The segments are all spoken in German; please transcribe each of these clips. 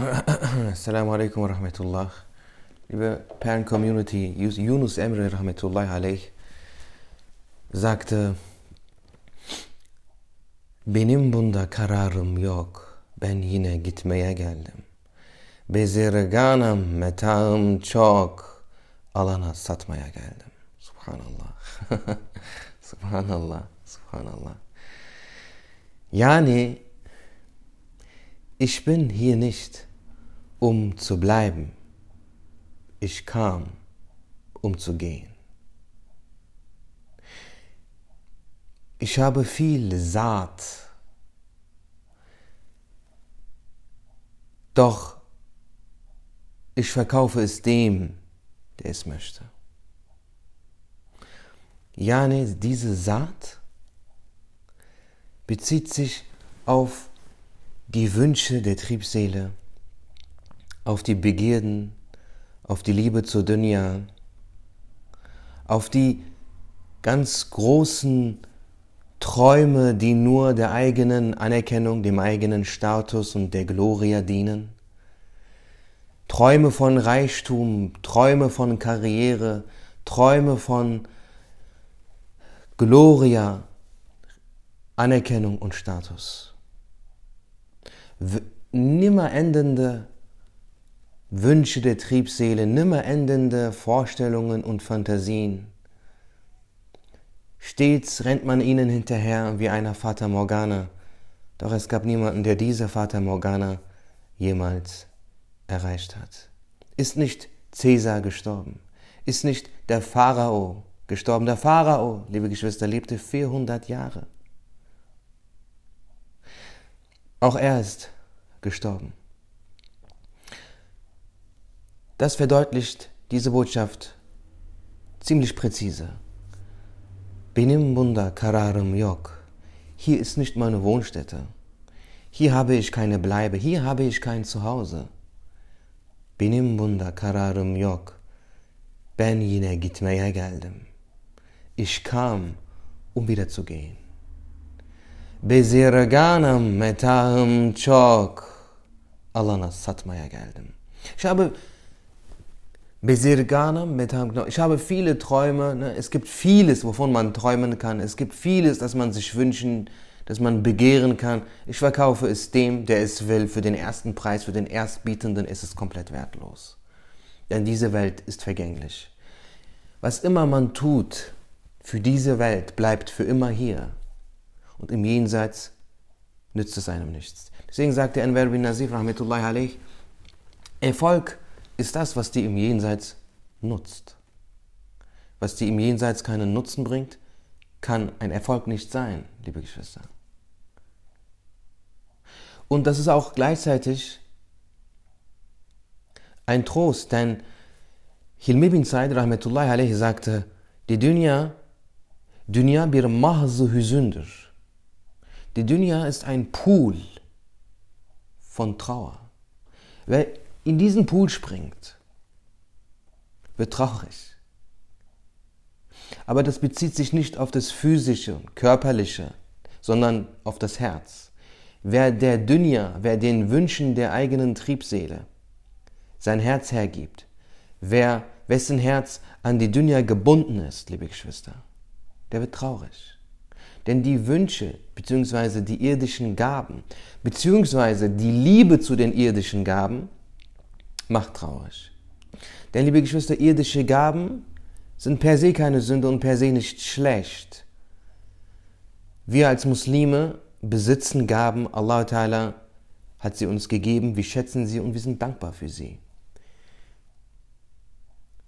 Assalamu alaikum wa rahmatullah. Liebe Perlen-Community, Yunus Emre rahmatullah alayh sagte, benim bunda kararım yok, ben yine gitmeye geldim. Bezirganım, metağım çok, alana satmaya geldim. Subhanallah. subhanallah, subhanallah. Yani, ich bin hier nicht, um zu bleiben. Ich kam, um zu gehen. Ich habe viel Saat, doch ich verkaufe es dem, der es möchte. Jane, diese Saat bezieht sich auf die Wünsche der Triebseele, auf die Begierden, auf die Liebe zur Dunya, auf die ganz großen Träume, die nur der eigenen Anerkennung, dem eigenen Status und der Gloria dienen. Träume von Reichtum, Träume von Karriere, Träume von Gloria, Anerkennung und Status. Nimmer endende Wünsche der Triebseele, nimmer endende Vorstellungen und Fantasien. Stets rennt man ihnen hinterher wie einer Fata Morgana, doch es gab niemanden, der diese Fata Morgana jemals erreicht hat. Ist nicht Cäsar gestorben? Ist nicht der Pharao gestorben? Der Pharao, liebe Geschwister, lebte 400 Jahre. Auch er ist gestorben. Das verdeutlicht diese Botschaft ziemlich präzise. Benim bunda kararım yok. Hier ist nicht meine Wohnstätte. Hier habe ich keine Bleibe. Hier habe ich kein Zuhause. Benim bunda kararım yok. Ben yine gitmeye geldim. Ich kam, um wieder zu gehen. Bezirganım metahım çok. Alana satmaya geldim. Ich habe Ich habe viele Träume. Ne? Es gibt vieles, wovon man träumen kann. Es gibt vieles, das man sich wünschen, das man begehren kann. Ich verkaufe es dem, der es will. Für den ersten Preis, für den Erstbietenden ist es komplett wertlos. Denn diese Welt ist vergänglich. Was immer man tut für diese Welt, bleibt für immer hier. Und im Jenseits nützt es einem nichts. Deswegen sagte Enver bin Nazif, rahmetullahi alayh, Erfolg ist das, was dir im Jenseits nutzt. Was dir im Jenseits keinen Nutzen bringt, kann ein Erfolg nicht sein, liebe Geschwister. Und das ist auch gleichzeitig ein Trost, denn Hilmi bin Said rahmetullahi aleyhi sagte, die Dünya, Dünya bir mahzı hüzündür. Die Dünya ist ein Pool von Trauer. Weil in diesen Pool springt, wird traurig. Aber das bezieht sich nicht auf das Physische und Körperliche, sondern auf das Herz. Wer der Dünja, wer den Wünschen der eigenen Triebseele sein Herz hergibt, wer wessen Herz an die Dünja gebunden ist, liebe Geschwister, der wird traurig. Denn die Wünsche bzw. die irdischen Gaben bzw. die Liebe zu den irdischen Gaben macht traurig. Denn, liebe Geschwister, irdische Gaben sind per se keine Sünde und per se nicht schlecht. Wir als Muslime besitzen Gaben, Allah Ta'ala hat sie uns gegeben, wir schätzen sie und wir sind dankbar für sie.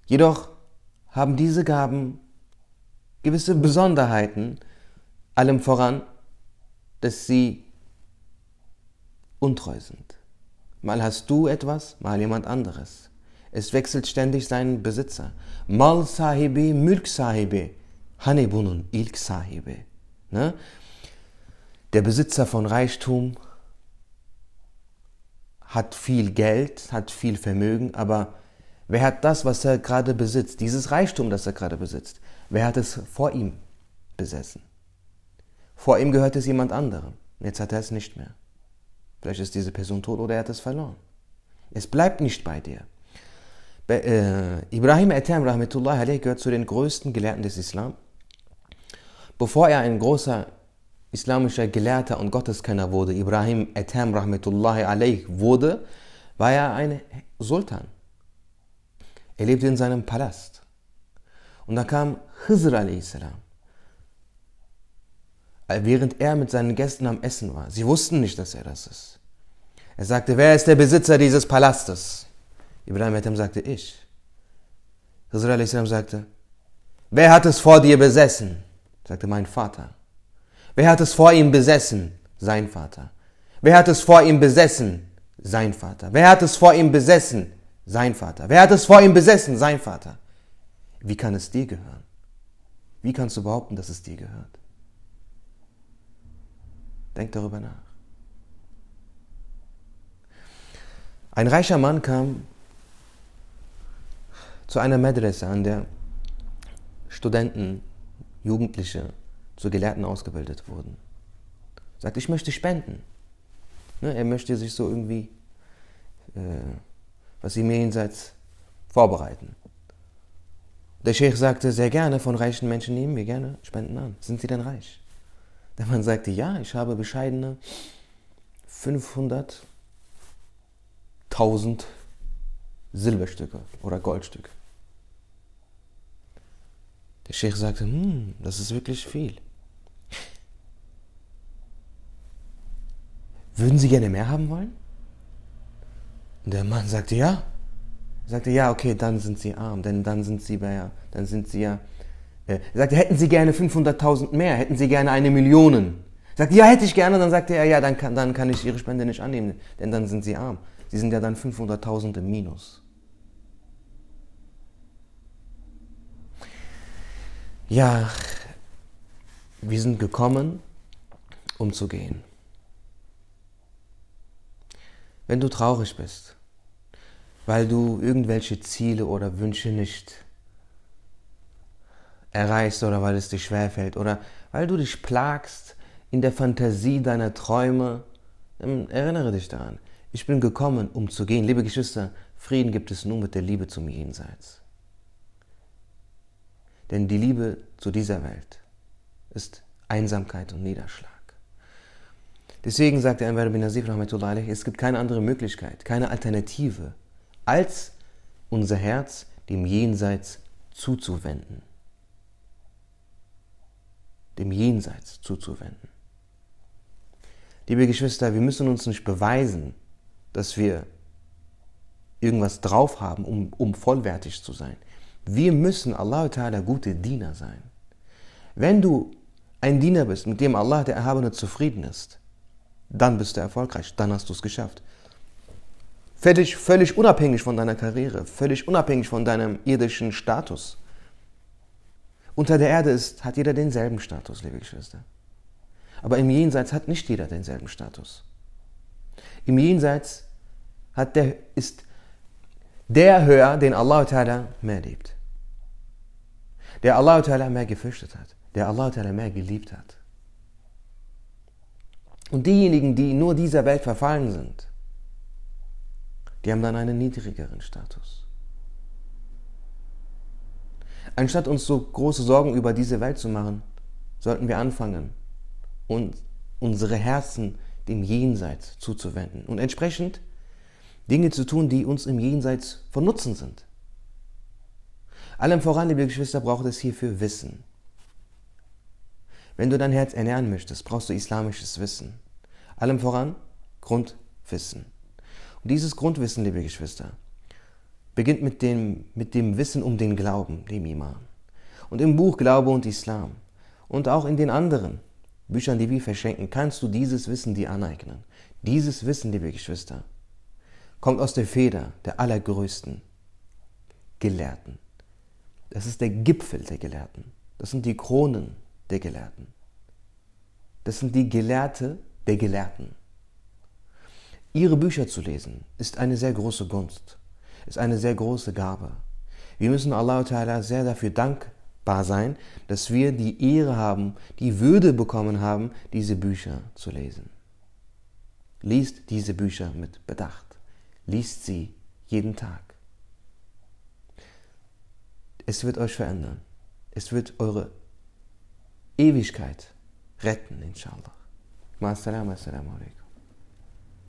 Jedoch haben diese Gaben gewisse Besonderheiten, allem voran, dass sie untreu sind. Mal hast du etwas, mal jemand anderes. Es wechselt ständig seinen Besitzer. Mal sahibi, mülk sahibi. Hani bunun ilk sahibi. Ne? Der Besitzer von Reichtum hat viel Geld, hat viel Vermögen, aber wer hat das, was er gerade besitzt, dieses Reichtum, das er gerade besitzt, wer hat es vor ihm besessen? Vor ihm gehört es jemand anderem. Jetzt hat er es nicht mehr. Vielleicht ist diese Person tot oder er hat es verloren. Es bleibt nicht bei dir. Be äh, Ibrahim Etem Rahmetullah alayh gehört zu den größten Gelehrten des Islam. Bevor er ein großer islamischer Gelehrter und Gotteskenner wurde, Ibrahim Etem Rahmetullah alayh wurde, war er ein Sultan. Er lebte in seinem Palast. Und da kam Khizr a.s. Während er mit seinen Gästen am Essen war. Sie wussten nicht, dass er das ist. Er sagte, wer ist der Besitzer dieses Palastes? Ibrahim Etem sagte, ich. Khizr a.s. sagte, wer hat es vor dir besessen? Sagte, mein Vater. Wer hat es vor ihm besessen? Sein Vater. Wer hat es vor ihm besessen? Sein Vater. Wer hat es vor ihm besessen? Sein Vater. Wer hat es vor ihm besessen? Sein Vater. Wie kann es dir gehören? Wie kannst du behaupten, dass es dir gehört? Denk darüber nach. Ein reicher Mann kam zu einer Medresse, an der Studenten, Jugendliche zu Gelehrten ausgebildet wurden. Sagt, ich möchte spenden. Ne, er möchte sich so irgendwie äh, was sie mir jenseits vorbereiten. Der Sheikh sagte, sehr gerne, von reichen Menschen nehmen wir gerne Spenden an. Sind sie denn reich? Der Mann sagte, ja, ich habe bescheidene 500.000 Silberstücke oder Goldstücke. Der Sheikh sagte, hm, das ist wirklich viel. Würden Sie gerne mehr haben wollen? Der Mann sagte, ja. Er sagte, ja, okay, dann sind Sie arm, denn dann sind Sie ja, dann sind Sie ja. Er sagte, hätten Sie gerne 500.000 mehr, hätten Sie gerne eine Million. Er sagte, ja, hätte ich gerne. Dann sagte er, ja, dann kann, dann kann ich Ihre Spende nicht annehmen, denn dann sind Sie arm. Sie sind ja dann 500.000 im Minus. Ja, wir sind gekommen, um zu gehen. Wenn du traurig bist, weil du irgendwelche Ziele oder Wünsche nicht erreichst oder weil es dir schwerfällt oder weil du dich plagst in der Fantasie deiner Träume, erinnere dich daran. Ich bin gekommen, um zu gehen. Liebe Geschwister, Frieden gibt es nur mit der Liebe zum Jenseits. Denn die Liebe zu dieser Welt ist Einsamkeit und Niederschlag. Deswegen sagt der Anwar bin Nasif es gibt keine andere Möglichkeit, keine Alternative, als unser Herz dem Jenseits zuzuwenden. Dem Jenseits zuzuwenden. Liebe Geschwister, wir müssen uns nicht beweisen, dass wir irgendwas drauf haben, um, um vollwertig zu sein. Wir müssen Allah Ta'ala gute Diener sein. Wenn du ein Diener bist, mit dem Allah der Erhabene zufrieden ist, dann bist du erfolgreich, dann hast du es geschafft. Völlig, völlig unabhängig von deiner Karriere, völlig unabhängig von deinem irdischen Status. Unter der Erde ist, hat jeder denselben Status, liebe Geschwister. Aber im Jenseits hat nicht jeder denselben Status. Im Jenseits hat der, ist der höher, den Allah Ta'ala mehr liebt. Der Allah Ta'ala mehr gefürchtet hat. Der Allah Ta'ala mehr geliebt hat. Und diejenigen, die nur dieser Welt verfallen sind, die haben dann einen niedrigeren Status. Anstatt uns so große Sorgen über diese Welt zu machen, sollten wir anfangen, und unsere Herzen dem Jenseits zuzuwenden und entsprechend Dinge zu tun, die uns im Jenseits von Nutzen sind. Allem voran, liebe Geschwister, braucht es hierfür Wissen. Wenn du dein Herz ernähren möchtest, brauchst du islamisches Wissen. Allem voran Grundwissen. Und dieses Grundwissen, liebe Geschwister, beginnt mit dem, mit dem Wissen um den Glauben, dem Iman. Und im Buch Glaube und Islam und auch in den anderen Büchern, die wir verschenken, kannst du dieses Wissen dir aneignen. Dieses Wissen, liebe Geschwister, kommt aus der Feder der allergrößten Gelehrten. Das ist der Gipfel der Gelehrten. Das sind die Kronen der Gelehrten. Das sind die Gelehrte der Gelehrten. Ihre Bücher zu lesen ist eine sehr große Gunst, ist eine sehr große Gabe. Wir müssen Allah Ta'ala sehr dafür dankbar sein, dass wir die Ehre haben, die Würde bekommen haben, diese Bücher zu lesen. Liest diese Bücher mit Bedacht. liest sie jeden Tag. Es wird euch verändern. Es wird eure Ewigkeit retten, inshallah. Ma assalamu alaikum.